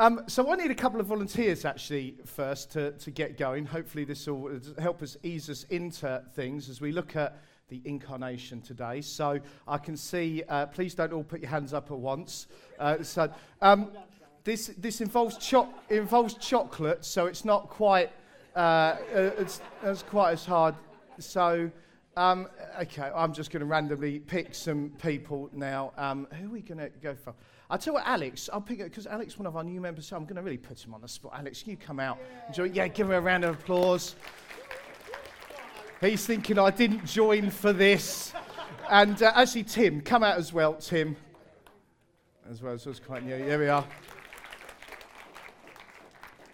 Um, so I need a couple of volunteers actually first to, to get going. Hopefully this will help us ease us into things as we look at the incarnation today. So I can see, uh, please don't all put your hands up at once. Uh, so um, this, this involves, cho- involves chocolate, so it's not quite, uh, uh it's, it's quite as hard. So, um, okay, I'm just going to randomly pick some people now. Um, who are we going to go for? I'll tell you what, Alex, I'll pick it because Alex, one of our new members, so I'm going to really put him on the spot. Alex, you come out. Yeah, Enjoy, yeah give him a round of applause. He's thinking I didn't join for this. And uh, actually, Tim, come out as well, Tim. As well as us, quite yeah, here we are.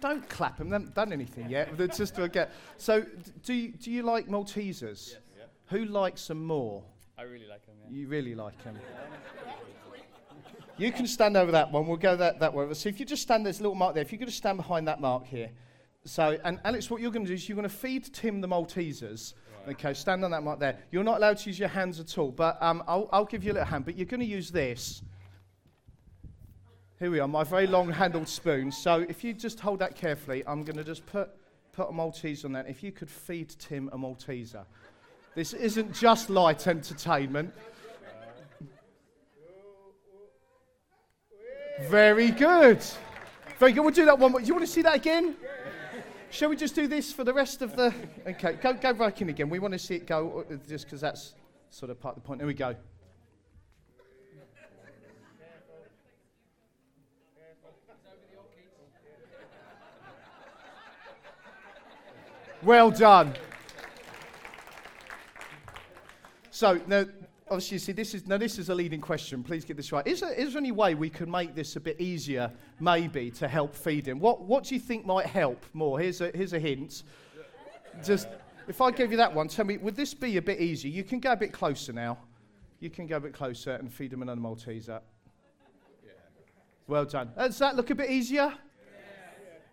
Don't clap him. They haven't done anything yet. They're just to get. So, do you, do you like Maltesers? Yes. Yeah. Who likes them more? I really like them. Yeah. You really like them. You can stand over that one. We'll go that, that way. So if you just stand, there's a little mark there. If you could just stand behind that mark here. So, and Alex, what you're going to do is you're going to feed Tim the Maltesers. Right. Okay, stand on that mark there. You're not allowed to use your hands at all, but um, I'll, I'll give you a little hand. But you're going to use this. Here we are, my very long handled spoon. So if you just hold that carefully, I'm going to just put, put a Malteser on that. If you could feed Tim a Malteser. This isn't just light entertainment. Very good. Very good. We'll do that one more. Do you want to see that again? Shall we just do this for the rest of the. Okay, go, go back in again. We want to see it go uh, just because that's sort of part of the point. There we go. Well done. So now obviously, you see, this is now this is a leading question. Please get this right. Is there, is there any way we can make this a bit easier, maybe, to help feed him? What What do you think might help more? Here's a here's a hint. Just if I gave you that one, tell me, would this be a bit easier? You can go a bit closer now. You can go a bit closer and feed him another Malteser. Well done. Does that look a bit easier?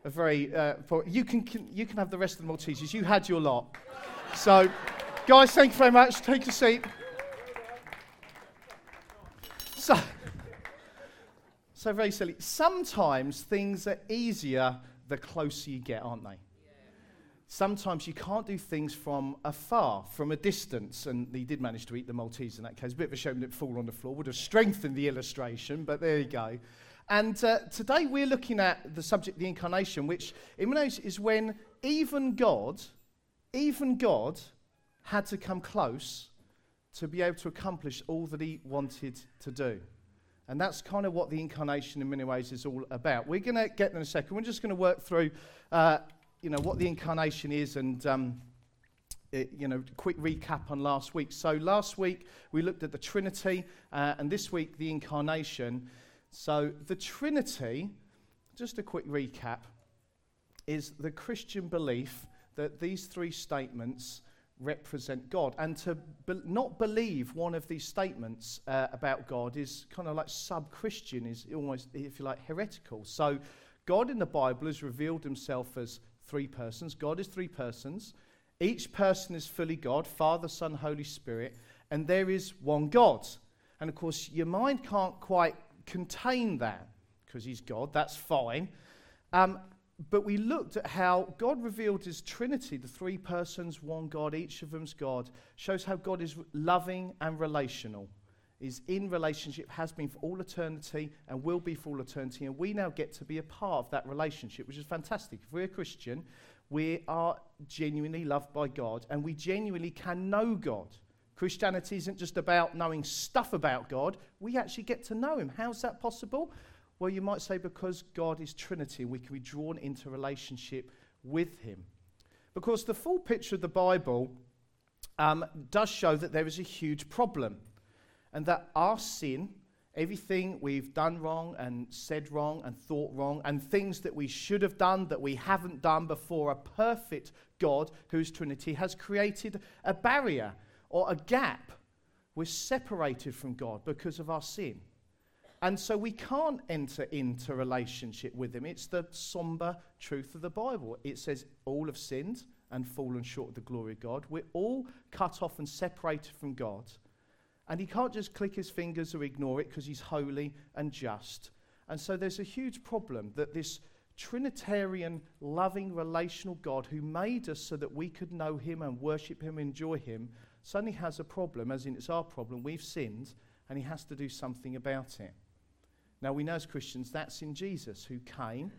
A very. Uh, you can, can you can have the rest of the Maltesers. You had your lot. So, guys, thank you very much. Take a seat. So, so very silly. Sometimes things are easier the closer you get, aren't they? Sometimes you can't do things from afar, from a distance, and he did manage to eat the Maltese in that case. A bit of a shame that it fall on the floor. Would have strengthened the illustration, but there you go. And uh, today we're looking at the subject, the incarnation, which is when even God, even God, had to come close to be able to accomplish all that he wanted to do. And that's kind of what the incarnation in many ways is all about. We're going to get in a second. We're just going to work through, uh, you know, what the incarnation is and, um, it, you know, quick recap on last week. So last week we looked at the Trinity, uh, and this week the incarnation. So the Trinity, just a quick recap, is the Christian belief that these three statements represent God. And to be- not believe one of these statements uh, about God is kind of like sub Christian, is almost, if you like, heretical. So, God in the Bible has revealed himself as three persons. God is three persons. Each person is fully God Father, Son, Holy Spirit. And there is one God. And of course, your mind can't quite contain that because he's God. That's fine. Um, but we looked at how God revealed his Trinity, the three persons, one God, each of them's God, shows how God is loving and relational, is in relationship, has been for all eternity, and will be for all eternity. And we now get to be a part of that relationship, which is fantastic. If we're a Christian, we are genuinely loved by God, and we genuinely can know God. Christianity isn't just about knowing stuff about God, we actually get to know Him. How's that possible? Well, you might say because God is Trinity, we can be drawn into relationship with Him. Because the full picture of the Bible um, does show that there is a huge problem, and that our sin, everything we've done wrong and said wrong and thought wrong, and things that we should have done that we haven't done before a perfect God, who's Trinity, has created a barrier or a gap. We're separated from God because of our sin. And so we can't enter into relationship with him. It's the somber truth of the Bible. It says all have sinned and fallen short of the glory of God. We're all cut off and separated from God. And he can't just click his fingers or ignore it because he's holy and just. And so there's a huge problem that this Trinitarian, loving, relational God who made us so that we could know Him and worship Him, enjoy Him, suddenly has a problem, as in it's our problem. We've sinned, and He has to do something about it. Now, we know as Christians that's in Jesus, who came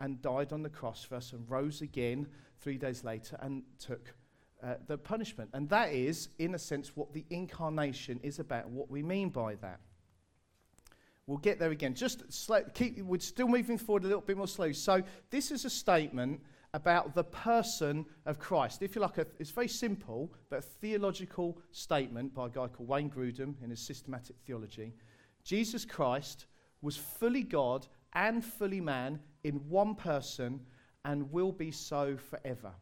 and died on the cross for us and rose again three days later and took uh, the punishment. And that is, in a sense, what the incarnation is about, what we mean by that. We'll get there again. Just keep, we're still moving forward a little bit more slowly. So, this is a statement about the person of Christ. If you like, a, it's very simple, but a theological statement by a guy called Wayne Grudem in his systematic theology. Jesus Christ was fully God and fully man in one person and will be so forever.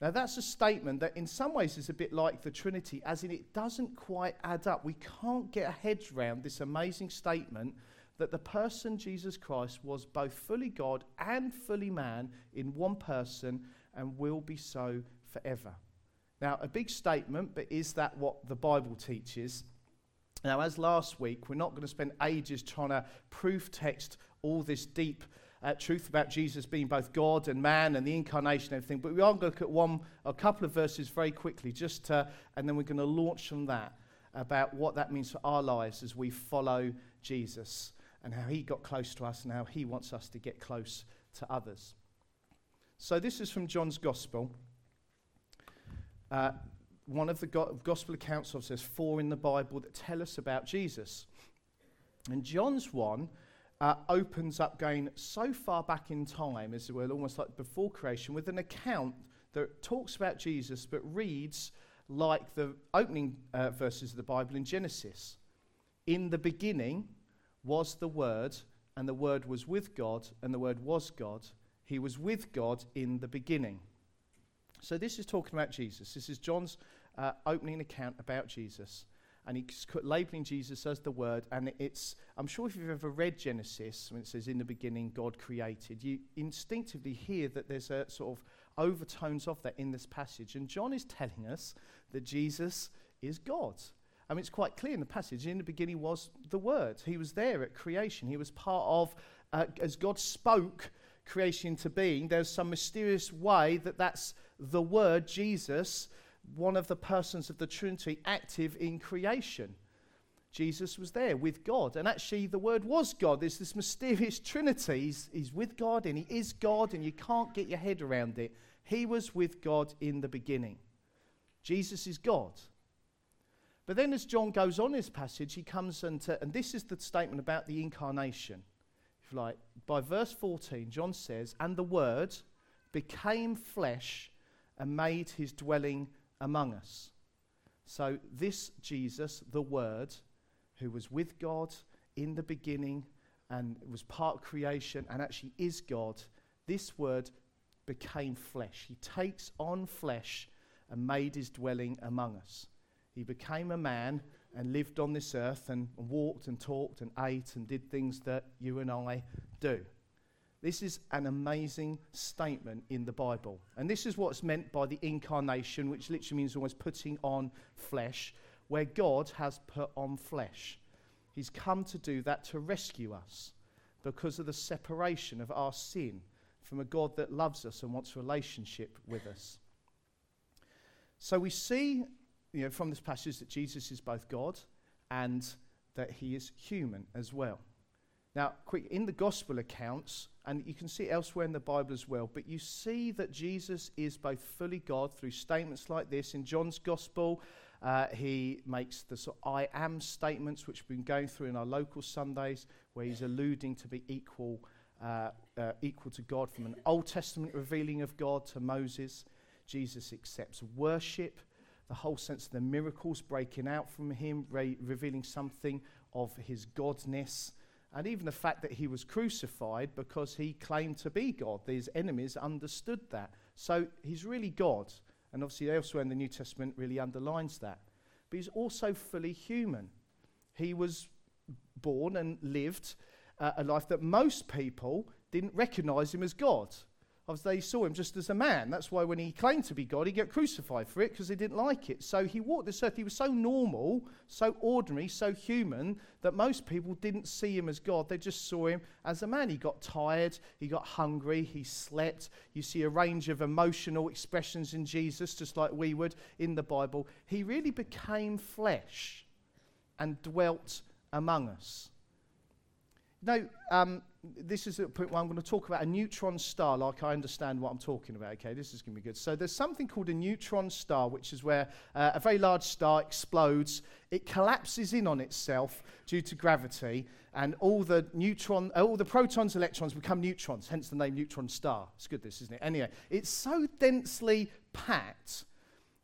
Now, that's a statement that in some ways is a bit like the Trinity, as in it doesn't quite add up. We can't get our heads around this amazing statement that the person Jesus Christ was both fully God and fully man in one person and will be so forever. Now, a big statement, but is that what the Bible teaches? Now, as last week, we're not going to spend ages trying to proof text all this deep uh, truth about Jesus being both God and man and the incarnation and everything, but we are going to look at one, a couple of verses very quickly, just to, and then we're going to launch from that about what that means for our lives as we follow Jesus and how he got close to us and how he wants us to get close to others. So, this is from John's Gospel. Uh, one of the go- gospel accounts of there's four in the Bible that tell us about Jesus. And John's one uh, opens up going so far back in time, as it were, almost like before creation, with an account that talks about Jesus but reads like the opening uh, verses of the Bible in Genesis. In the beginning was the Word, and the Word was with God, and the Word was God. He was with God in the beginning. So this is talking about Jesus. This is John's uh, opening account about Jesus. And he's labeling Jesus as the Word. And it's, I'm sure if you've ever read Genesis, when it says, In the beginning, God created, you instinctively hear that there's a sort of overtones of that in this passage. And John is telling us that Jesus is God. I mean, it's quite clear in the passage. In the beginning was the Word. He was there at creation. He was part of, uh, as God spoke creation into being, there's some mysterious way that that's the Word, Jesus, one of the persons of the Trinity active in creation. Jesus was there with God. And actually, the Word was God. There's this mysterious Trinity. He's, he's, with God and He is God, and you can't get your head around it. He was with God in the beginning. Jesus is God. But then, as John goes on his passage, he comes into, and this is the statement about the incarnation. If you like, by verse 14, John says, And the Word became flesh and made his dwelling among us. So, this Jesus, the Word, who was with God in the beginning and was part of creation and actually is God, this Word became flesh. He takes on flesh and made his dwelling among us. He became a man and lived on this earth and walked and talked and ate and did things that you and I do. This is an amazing statement in the Bible. And this is what's meant by the incarnation, which literally means almost putting on flesh, where God has put on flesh. He's come to do that to rescue us because of the separation of our sin from a God that loves us and wants a relationship with us. So we see you know, from this passage that Jesus is both God and that he is human as well. Now, quick, in the gospel accounts, and you can see elsewhere in the Bible as well, but you see that Jesus is both fully God through statements like this. In John's gospel, uh, he makes the sort of I am statements, which we've been going through in our local Sundays, where he's alluding to be equal, uh, uh, equal to God from an Old Testament revealing of God to Moses. Jesus accepts worship, the whole sense of the miracles breaking out from him, re- revealing something of his godness and even the fact that he was crucified because he claimed to be God. His enemies understood that. So he's really God. And obviously, elsewhere in the New Testament, really underlines that. But he's also fully human. He was born and lived uh, a life that most people didn't recognize him as God. They saw him just as a man. That's why when he claimed to be God, he got crucified for it because they didn't like it. So he walked this earth. He was so normal, so ordinary, so human that most people didn't see him as God. They just saw him as a man. He got tired, he got hungry, he slept. You see a range of emotional expressions in Jesus, just like we would in the Bible. He really became flesh and dwelt among us. Now, um, this is the point where I'm going to talk about a neutron star, like I understand what I'm talking about. Okay, this is going to be good. So, there's something called a neutron star, which is where uh, a very large star explodes. It collapses in on itself due to gravity, and all the neutron, uh, all the protons, electrons become neutrons. Hence the name neutron star. It's good, this isn't it? Anyway, it's so densely packed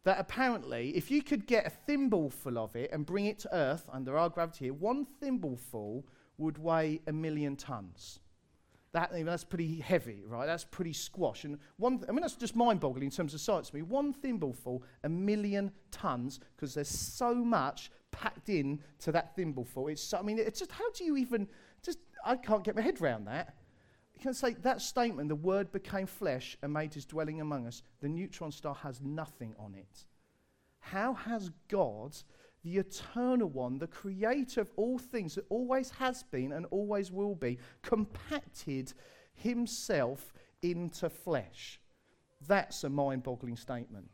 that apparently, if you could get a thimbleful of it and bring it to Earth under our gravity here, one thimbleful would weigh a million tons. That, that's pretty heavy, right? That's pretty squash. And one, I mean, that's just mind boggling in terms of science to me. One thimbleful, a million tons, because there's so much packed in to that thimbleful. It's, so, I mean, it's just, how do you even, just, I can't get my head around that. You can say that statement, the word became flesh and made his dwelling among us, the neutron star has nothing on it. How has God the eternal one, the creator of all things that always has been and always will be, compacted himself into flesh. That's a mind boggling statement.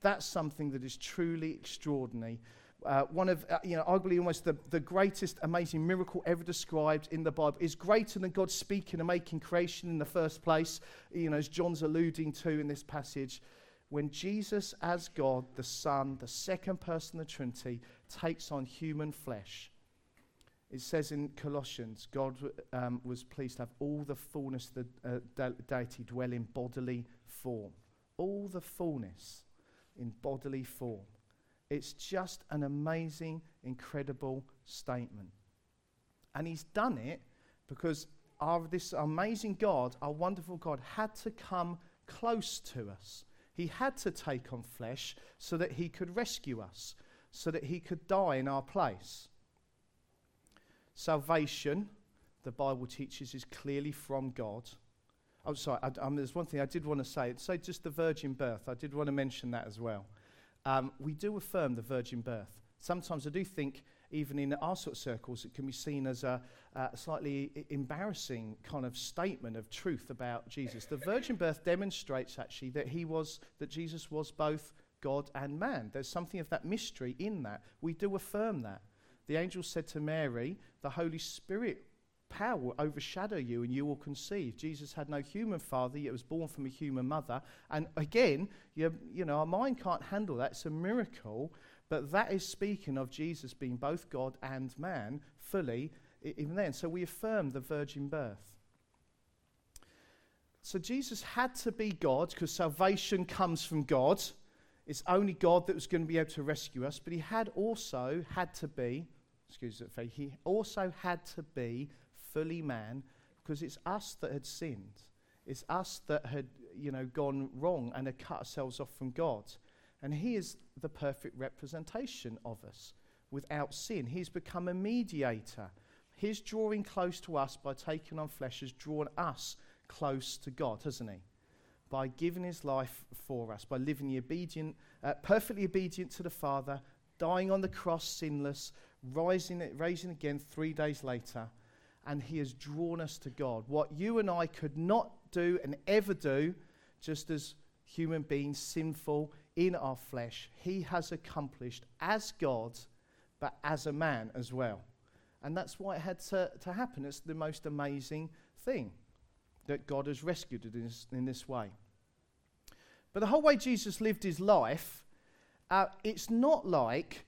That's something that is truly extraordinary. Uh, one of, uh, you know, arguably almost the, the greatest amazing miracle ever described in the Bible is greater than God speaking and making creation in the first place, you know, as John's alluding to in this passage when Jesus, as God, the Son, the second person of the Trinity, takes on human flesh. It says in Colossians, God um, was pleased to have all the fullness of the uh, de- deity dwell in bodily form. All the fullness in bodily form. It's just an amazing, incredible statement. And he's done it because our, this amazing God, our wonderful God, had to come close to us. He had to take on flesh so that he could rescue us, so that he could die in our place. Salvation, the Bible teaches, is clearly from God. I'm oh, sorry, I, um, there's one thing I did want to say. So, just the virgin birth. I did want to mention that as well. Um, we do affirm the virgin birth. Sometimes I do think even in our sort of circles, it can be seen as a, a slightly embarrassing kind of statement of truth about Jesus. The virgin birth demonstrates actually that he was, that Jesus was both God and man. There's something of that mystery in that. We do affirm that. The angel said to Mary, The Holy Spirit power will overshadow you and you will conceive. Jesus had no human father, yet was born from a human mother. And again, you, you know, our mind can't handle that. It's a miracle. But that is speaking of Jesus being both God and man fully, even then. So we affirm the virgin birth. So Jesus had to be God because salvation comes from God. It's only God that was going to be able to rescue us. But he had also had to be, excuse me, he also had to be fully man because it's us that had sinned. It's us that had, you know, gone wrong and had cut ourselves off from God. And he is the perfect representation of us without sin. He's become a mediator. His drawing close to us by taking on flesh has drawn us close to God, hasn't he? By giving his life for us, by living the obedient, uh, perfectly obedient to the Father, dying on the cross sinless, rising, raising again three days later, and he has drawn us to God. What you and I could not do and ever do, just as human beings, sinful, in our flesh, he has accomplished as God, but as a man as well. And that's why it had to, to happen. It's the most amazing thing that God has rescued it in this, in this way. But the whole way Jesus lived his life, uh, it's not like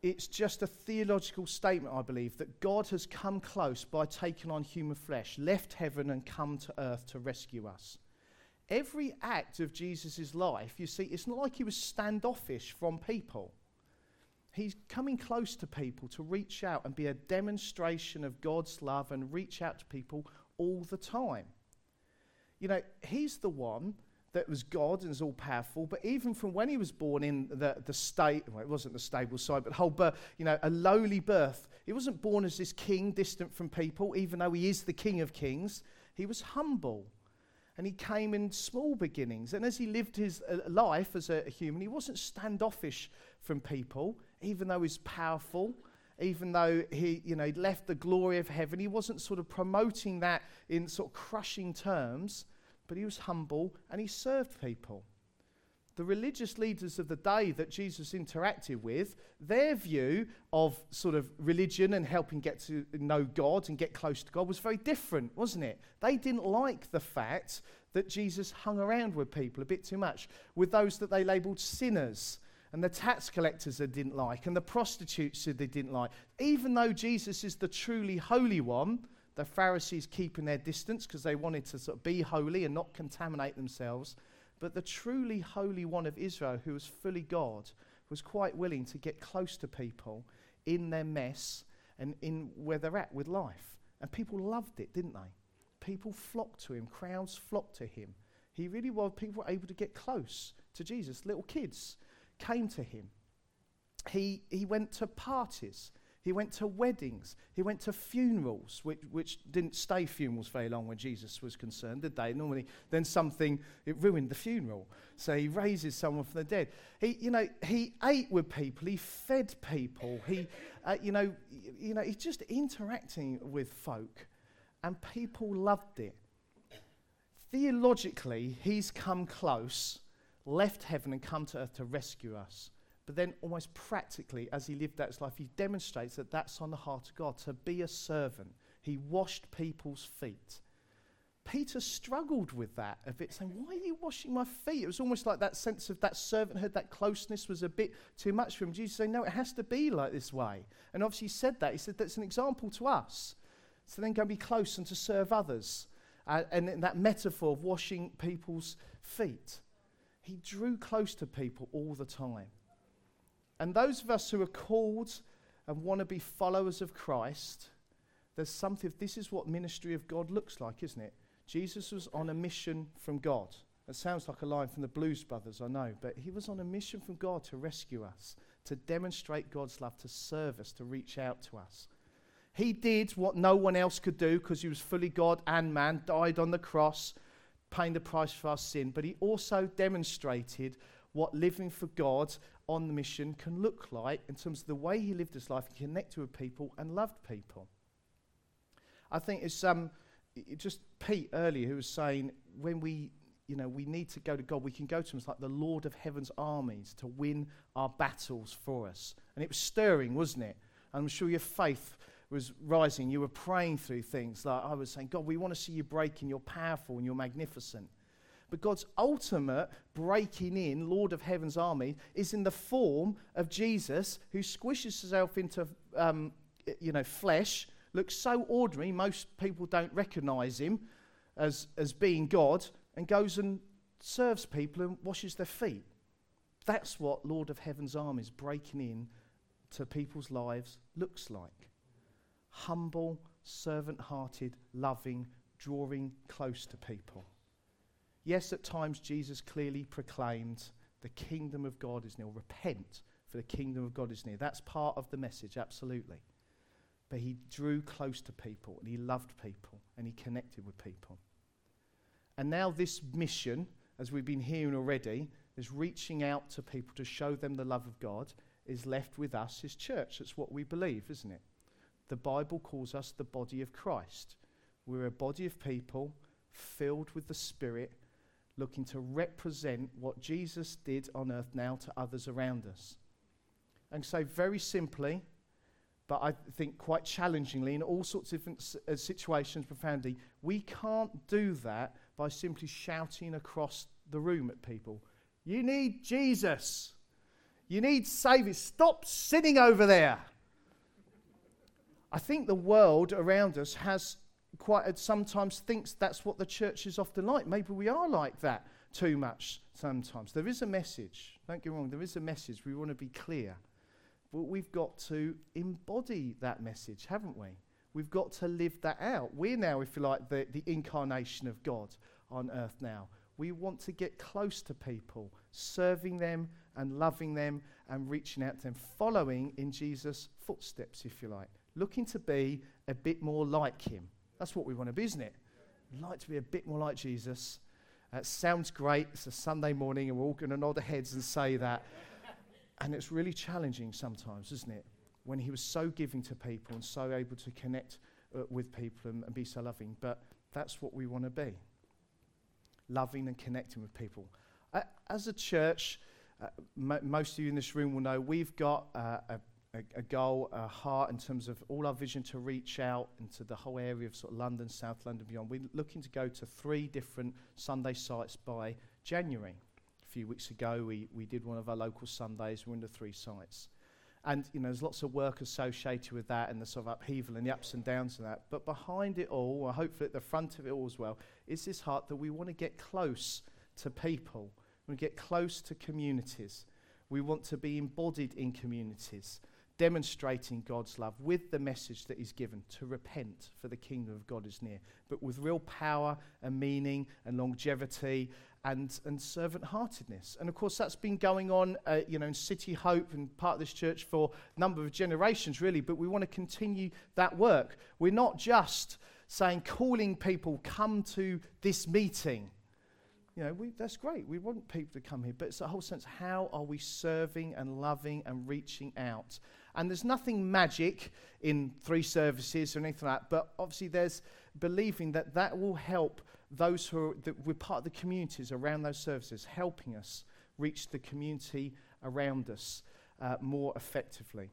it's just a theological statement, I believe, that God has come close by taking on human flesh, left heaven, and come to earth to rescue us every act of Jesus' life, you see, it's not like he was standoffish from people. He's coming close to people to reach out and be a demonstration of God's love and reach out to people all the time. You know, he's the one that was God and is all powerful, but even from when he was born in the, the state, well, it wasn't the stable side, but whole birth, you know, a lowly birth. He wasn't born as this king distant from people, even though he is the king of kings. He was humble And he came in small beginnings. And as he lived his uh, life as a, a human, he wasn't standoffish from people, even though he's powerful, even though he, you know, left the glory of heaven. He wasn't sort of promoting that in sort of crushing terms, but he was humble and he served people the religious leaders of the day that Jesus interacted with, their view of sort of religion and helping get to know God and get close to God was very different, wasn't it? They didn't like the fact that Jesus hung around with people a bit too much, with those that they labeled sinners, and the tax collectors they didn't like, and the prostitutes they didn't like. Even though Jesus is the truly holy one, the Pharisees keeping their distance because they wanted to sort of be holy and not contaminate themselves but the truly Holy One of Israel, who was fully God, was quite willing to get close to people in their mess and in where they're at with life. And people loved it, didn't they? People flocked to him, crowds flocked to him. He really was, people were able to get close to Jesus. Little kids came to him. He, he went to parties. He went to weddings. He went to funerals, which, which didn't stay funerals very long when Jesus was concerned, did they? Normally, then something, it ruined the funeral. So he raises someone from the dead. He, you know, he ate with people. He fed people. He, uh, you know, you know, he's just interacting with folk. And people loved it. Theologically, he's come close, left heaven and come to earth to rescue us. But then, almost practically, as he lived out his life, he demonstrates that that's on the heart of God to be a servant. He washed people's feet. Peter struggled with that a bit, saying, Why are you washing my feet? It was almost like that sense of that servanthood, that closeness was a bit too much for him. Jesus saying, No, it has to be like this way. And obviously, he said that. He said that's an example to us. So then go and be close and to serve others. Uh, and that metaphor of washing people's feet. He drew close to people all the time. And those of us who are called and want to be followers of Christ, there's something, this is what ministry of God looks like, isn't it? Jesus was on a mission from God. It sounds like a line from the Blues Brothers, I know, but he was on a mission from God to rescue us, to demonstrate God's love, to serve us, to reach out to us. He did what no one else could do because he was fully God and man, died on the cross, paying the price for our sin, but he also demonstrated what living for God on the mission can look like in terms of the way he lived his life, connected with people, and loved people. I think it's um, just Pete earlier who was saying when we, you know, we need to go to God, we can go to him as like the Lord of heaven's armies to win our battles for us. And it was stirring, wasn't it? I'm sure your faith was rising. You were praying through things like I was saying, God, we want to see you breaking. You're powerful and you're magnificent. But God's ultimate breaking in, Lord of Heaven's army, is in the form of Jesus, who squishes himself into um, you know, flesh, looks so ordinary, most people don't recognize him as, as being God, and goes and serves people and washes their feet. That's what Lord of Heaven's armies breaking in to people's lives looks like. Humble, servant hearted, loving, drawing close to people. Yes, at times Jesus clearly proclaimed, the kingdom of God is near. Repent, for the kingdom of God is near. That's part of the message, absolutely. But he drew close to people and he loved people and he connected with people. And now, this mission, as we've been hearing already, is reaching out to people to show them the love of God, is left with us, his church. That's what we believe, isn't it? The Bible calls us the body of Christ. We're a body of people filled with the Spirit looking to represent what Jesus did on earth now to others around us. And so, very simply, but I think quite challengingly, in all sorts of different uh, situations, profoundly, we can't do that by simply shouting across the room at people. You need Jesus. You need Savior. Stop sitting over there. I think the world around us has quite uh, sometimes thinks that's what the church is often like. Maybe we are like that too much sometimes. There is a message. Don't get wrong, there is a message. We want to be clear. But we've got to embody that message, haven't we? We've got to live that out. We're now, if you like, the, the incarnation of God on earth now. We want to get close to people, serving them and loving them and reaching out to them, following in Jesus' footsteps, if you like, looking to be a bit more like him. That's what we want to be, isn't it? We'd like to be a bit more like Jesus That sounds great. It's a Sunday morning, and we're all going to nod our heads and say that. and it's really challenging sometimes, isn't it? When he was so giving to people and so able to connect uh, with people and, and be so loving. But that's what we want to be loving and connecting with people. Uh, as a church, uh, most of you in this room will know we've got uh, a a, a, goal, a heart in terms of all our vision to reach out into the whole area of sort of London, South London, beyond. We're looking to go to three different Sunday sites by January. A few weeks ago, we, we did one of our local Sundays. We're in the three sites. And, you know, there's lots of work associated with that and the sort of upheaval and the ups and downs of that. But behind it all, or hopefully at the front of it all as well, is this heart that we want to get close to people. We get close to communities. We want to be embodied in communities demonstrating God's love with the message that He's given to repent, for the kingdom of God is near, but with real power and meaning and longevity and, and servant heartedness. And of course, that's been going on uh, you know, in City Hope and part of this church for a number of generations, really, but we want to continue that work. We're not just saying, calling people, come to this meeting. You know, we, that's great. We want people to come here, but it's a whole sense how are we serving and loving and reaching out? And there's nothing magic in three services or anything like that, but obviously there's believing that that will help those who are, that we're part of the communities around those services, helping us reach the community around us uh, more effectively.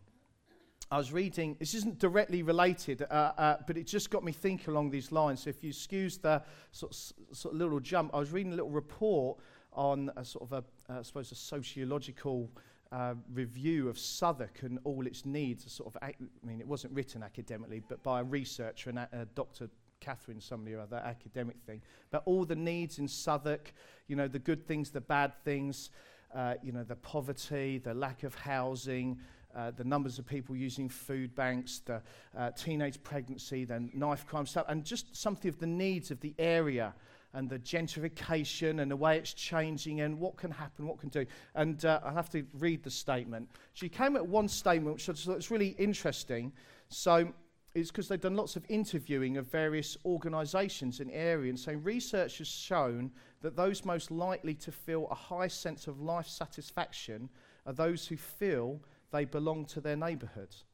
I was reading, this isn't directly related, uh, uh, but it just got me thinking along these lines. So if you excuse the sort of, sort of little jump, I was reading a little report on a sort of a, uh, I suppose, a sociological uh, review of Southwark and all its needs. A sort of, I mean, it wasn't written academically, but by a researcher, and a, Dr. Catherine, somebody or other, academic thing. But all the needs in Southwark, you know, the good things, the bad things, uh, you know, the poverty, the lack of housing, uh, the numbers of people using food banks, the uh, teenage pregnancy, the knife crime stuff, and just something of the needs of the area and the gentrification and the way it's changing and what can happen, what can do. And uh, I have to read the statement. She came at one statement which I thought was really interesting. So it's because they've done lots of interviewing of various organisations in area and saying research has shown that those most likely to feel a high sense of life satisfaction are those who feel they belong to their neighbourhoods.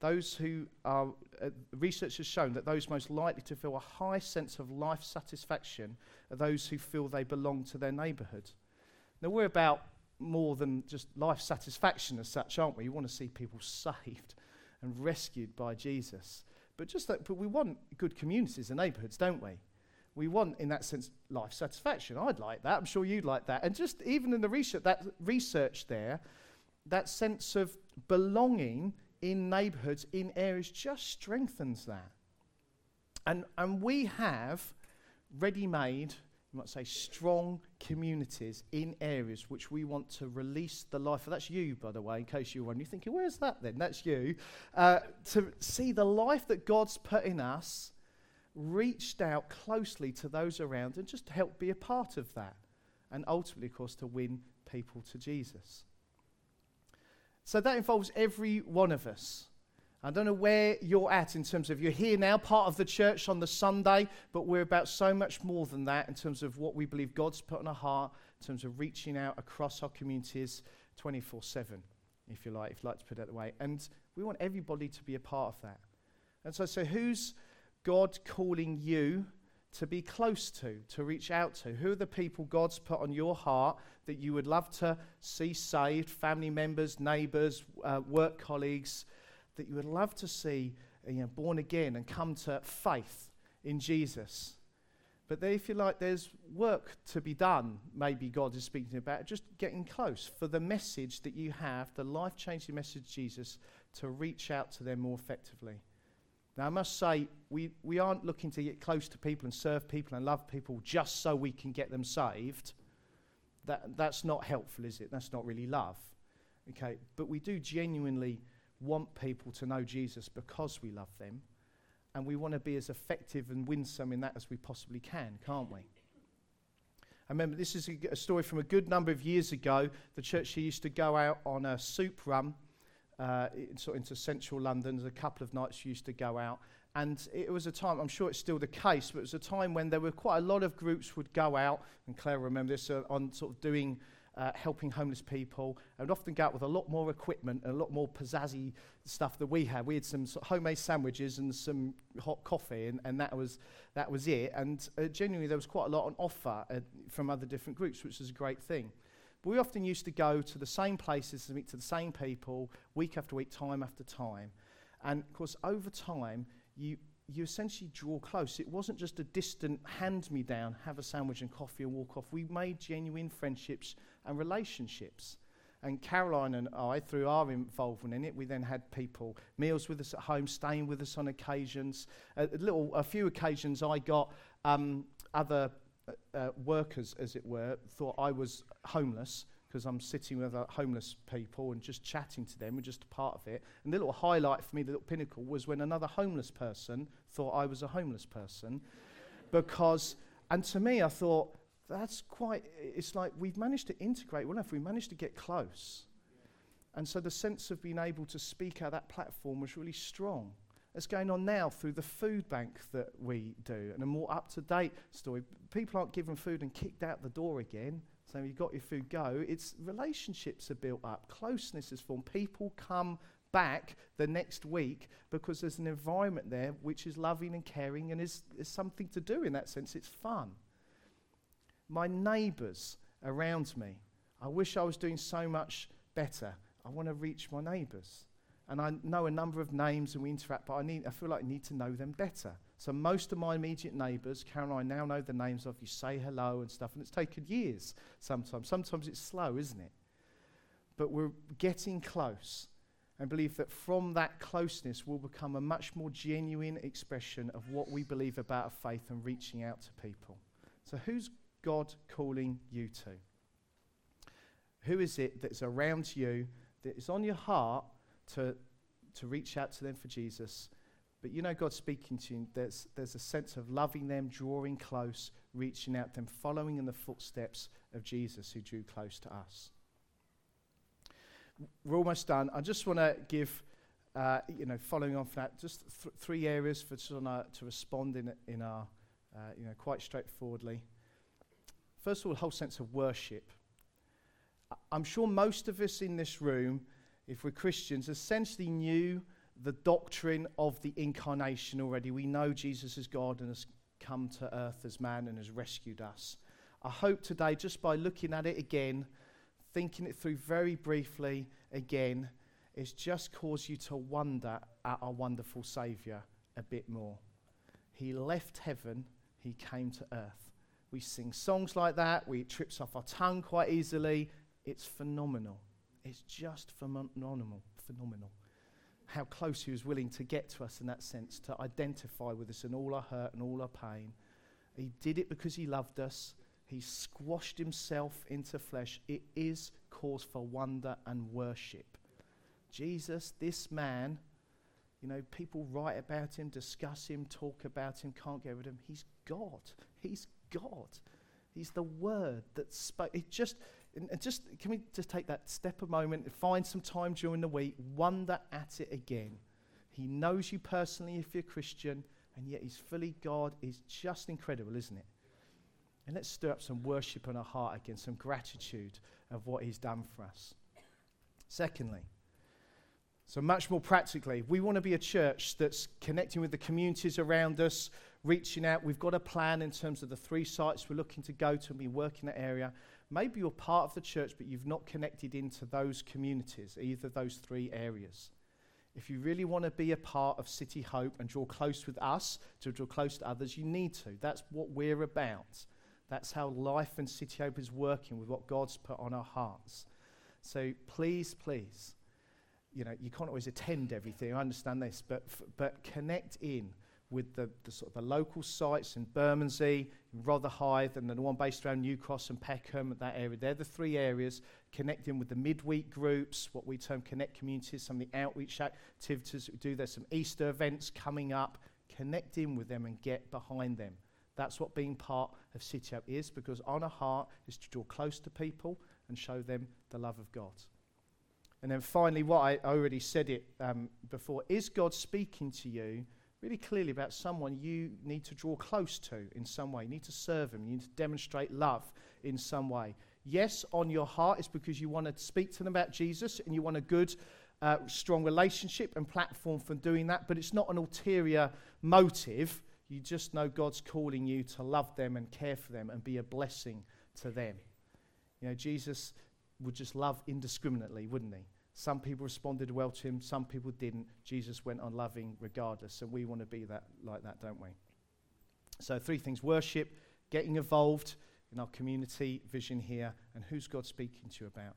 Those who are, uh, research has shown that those most likely to feel a high sense of life satisfaction are those who feel they belong to their neighbourhood. Now, we're about more than just life satisfaction as such, aren't we? We want to see people saved and rescued by Jesus. But just that, but we want good communities and neighbourhoods, don't we? We want, in that sense, life satisfaction. I'd like that. I'm sure you'd like that. And just even in the research, that research there, that sense of belonging in neighborhoods, in areas, just strengthens that. And, and we have ready made, you might say, strong communities in areas which we want to release the life of. That's you, by the way, in case you're wondering. You're thinking, where's that then? That's you. Uh, to see the life that God's put in us reached out closely to those around and just help be a part of that. And ultimately, of course, to win people to Jesus. So that involves every one of us. I don't know where you're at in terms of you're here now, part of the church on the Sunday, but we're about so much more than that in terms of what we believe God's put on our heart, in terms of reaching out across our communities 24 7, if you like, if you like to put it that way. And we want everybody to be a part of that. And so, so who's God calling you to be close to, to reach out to? Who are the people God's put on your heart that you would love to see saved, family members, neighbors, uh, work colleagues, that you would love to see you know, born again and come to faith in Jesus? But there, if you like, there's work to be done, maybe God is speaking about, just getting close for the message that you have, the life changing message of Jesus, to reach out to them more effectively. Now, I must say, we, we aren't looking to get close to people and serve people and love people just so we can get them saved. That, that's not helpful, is it? That's not really love. Okay, but we do genuinely want people to know Jesus because we love them, and we want to be as effective and winsome in that as we possibly can, can't we? I remember this is a, a story from a good number of years ago. The church used to go out on a soup run uh, in, sort of into central London. There's a couple of nights used to go out, And it was a time, I'm sure it's still the case, but it was a time when there were quite a lot of groups would go out, and Claire remember this, uh, on sort of doing, uh, helping homeless people, and often go out with a lot more equipment and a lot more pizzazzy stuff that we had. We had some sort of homemade sandwiches and some hot coffee, and, and that, was, that was it. And uh, genuinely, there was quite a lot on offer uh, from other different groups, which was a great thing. We often used to go to the same places to meet to the same people, week after week, time after time. And of course, over time, you, you essentially draw close. It wasn't just a distant hand me down, have a sandwich and coffee and walk off. We made genuine friendships and relationships. And Caroline and I, through our involvement in it, we then had people meals with us at home, staying with us on occasions. A, little, a few occasions, I got um, other uh, uh workers, as it were, thought I was homeless, because I'm sitting with uh, homeless people and just chatting to them and just a part of it. And the little highlight for me, the little pinnacle, was when another homeless person thought I was a homeless person. because, and to me, I thought, that's quite, it's like we've managed to integrate well enough, we managed to get close. And so the sense of being able to speak out that platform was really strong. It's going on now through the food bank that we do, and a more up to date story. People aren't given food and kicked out the door again. So you've got your food, go. It's relationships are built up, closeness is formed. People come back the next week because there's an environment there which is loving and caring and is, is something to do in that sense. It's fun. My neighbours around me, I wish I was doing so much better. I want to reach my neighbours. And I know a number of names and we interact, but I, need, I feel like I need to know them better. So most of my immediate neighbours, Karen and I now know the names of. You say hello and stuff, and it's taken years sometimes. Sometimes it's slow, isn't it? But we're getting close and believe that from that closeness will become a much more genuine expression of what we believe about faith and reaching out to people. So who's God calling you to? Who is it that's around you that is on your heart to, to reach out to them for Jesus? But you know God's speaking to you. There's, there's a sense of loving them, drawing close, reaching out them, following in the footsteps of Jesus who drew close to us. We're almost done. I just want to give, uh, you know, following on from that, just th- three areas for to, to respond in, in our, uh, you know, quite straightforwardly. First of all, whole sense of worship. I'm sure most of us in this room, if we're Christians, essentially knew the doctrine of the incarnation already. We know Jesus is God and has come to earth as man and has rescued us. I hope today, just by looking at it again, thinking it through very briefly again, it's just caused you to wonder at our wonderful Saviour a bit more. He left heaven, he came to earth. We sing songs like that, we trips off our tongue quite easily. It's phenomenal. It's just phenomenal. Phenomenal how close he was willing to get to us in that sense, to identify with us in all our hurt and all our pain. He did it because he loved us. He squashed himself into flesh. It is cause for wonder and worship. Jesus, this man, you know, people write about him, discuss him, talk about him, can't get rid of him. He's God. He's God. He's the word that spoke. It just, and just can we just take that step a moment, and find some time during the week, wonder at it again. He knows you personally if you're Christian, and yet he's fully God. Is just incredible, isn't it? And let's stir up some worship in our heart again, some gratitude of what he's done for us. Secondly, so much more practically, we want to be a church that's connecting with the communities around us, reaching out. We've got a plan in terms of the three sites we're looking to go to and be working that area. Maybe you're part of the church, but you've not connected into those communities, either those three areas. If you really want to be a part of City Hope and draw close with us, to draw close to others, you need to. That's what we're about. That's how life and City Hope is working with what God's put on our hearts. So please, please, you know, you can't always attend everything. I understand this, but f- but connect in with the, the, sort of the local sites in Bermondsey, Rotherhithe, and the one based around New Cross and Peckham, that area. They're the three areas connecting with the midweek groups, what we term connect communities, some of the outreach activities that we do. There's some Easter events coming up. Connect in with them and get behind them. That's what being part of City Hope is, because on our heart is to draw close to people and show them the love of God. And then finally, what I already said it um, before is God speaking to you really clearly about someone you need to draw close to in some way. You need to serve them. You need to demonstrate love in some way. Yes, on your heart, it's because you want to speak to them about Jesus and you want a good, uh, strong relationship and platform for doing that, but it's not an ulterior motive. You just know God's calling you to love them and care for them and be a blessing to them. You know, Jesus would just love indiscriminately, wouldn't he? Some people responded well to him, some people didn't. Jesus went on loving regardless, and we want to be that like that, don't we? So three things: worship, getting involved in our community vision here, and who's God speaking to you about.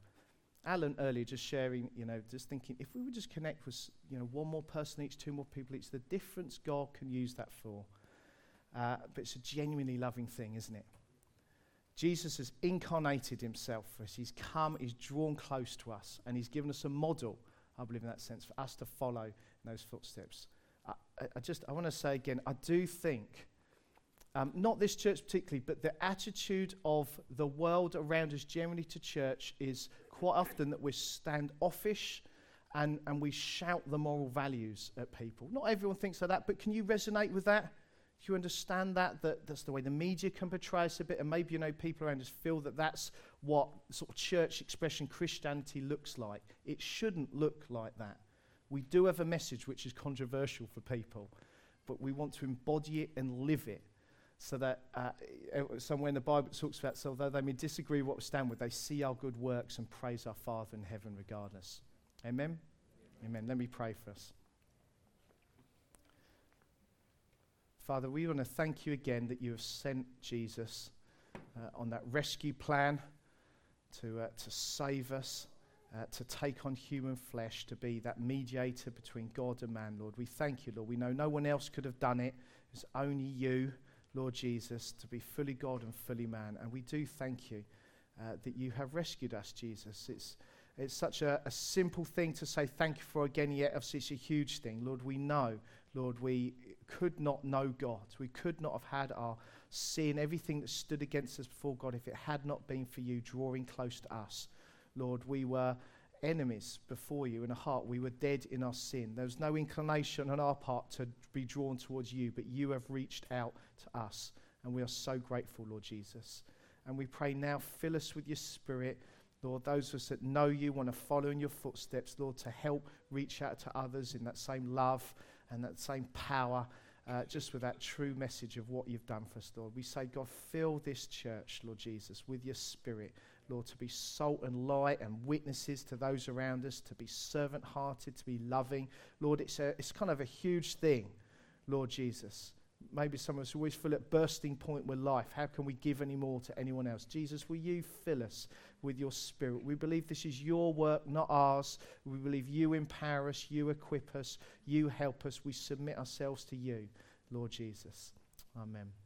Alan earlier just sharing, you know, just thinking if we would just connect with, you know, one more person each, two more people each, the difference God can use that for. Uh, but it's a genuinely loving thing, isn't it? Jesus has incarnated himself for us. He's come, he's drawn close to us, and he's given us a model, I believe in that sense, for us to follow in those footsteps. I, I just, I want to say again, I do think, um, not this church particularly, but the attitude of the world around us generally to church is quite often that we're standoffish and, and we shout the moral values at people. Not everyone thinks like that, but can you resonate with that? You understand that? That that's the way the media can portray us a bit, and maybe you know people around us feel that that's what sort of church expression Christianity looks like. It shouldn't look like that. We do have a message which is controversial for people, but we want to embody it and live it. So that uh, somewhere in the Bible it talks about, so although they may disagree what we stand with, they see our good works and praise our Father in heaven regardless. Amen? Amen. Amen. Let me pray for us. Father, we want to thank you again that you have sent Jesus uh, on that rescue plan to, uh, to save us, uh, to take on human flesh, to be that mediator between God and man, Lord. We thank you, Lord. We know no one else could have done it. It's only you, Lord Jesus, to be fully God and fully man. And we do thank you uh, that you have rescued us, Jesus. It's, it's such a, a, simple thing to say thank you for again, yet it's a huge thing. Lord, we know, Lord, we could not know God. We could not have had our sin, everything that stood against us before God, if it had not been for you drawing close to us. Lord, we were enemies before you in a heart. We were dead in our sin. There was no inclination on our part to be drawn towards you, but you have reached out to us. And we are so grateful, Lord Jesus. And we pray now, fill us with your spirit. Lord, those of us that know you, want to follow in your footsteps, Lord, to help reach out to others in that same love and that same power, uh, just with that true message of what you've done for us, Lord. We say, God, fill this church, Lord Jesus, with your spirit, Lord, to be salt and light and witnesses to those around us, to be servant hearted, to be loving. Lord, it's, a, it's kind of a huge thing, Lord Jesus maybe some of us always feel at bursting point with life. How can we give any more to anyone else? Jesus, will you fill us with your spirit? We believe this is your work, not ours. We believe you empower us, you equip us, you help us. We submit ourselves to you, Lord Jesus. Amen.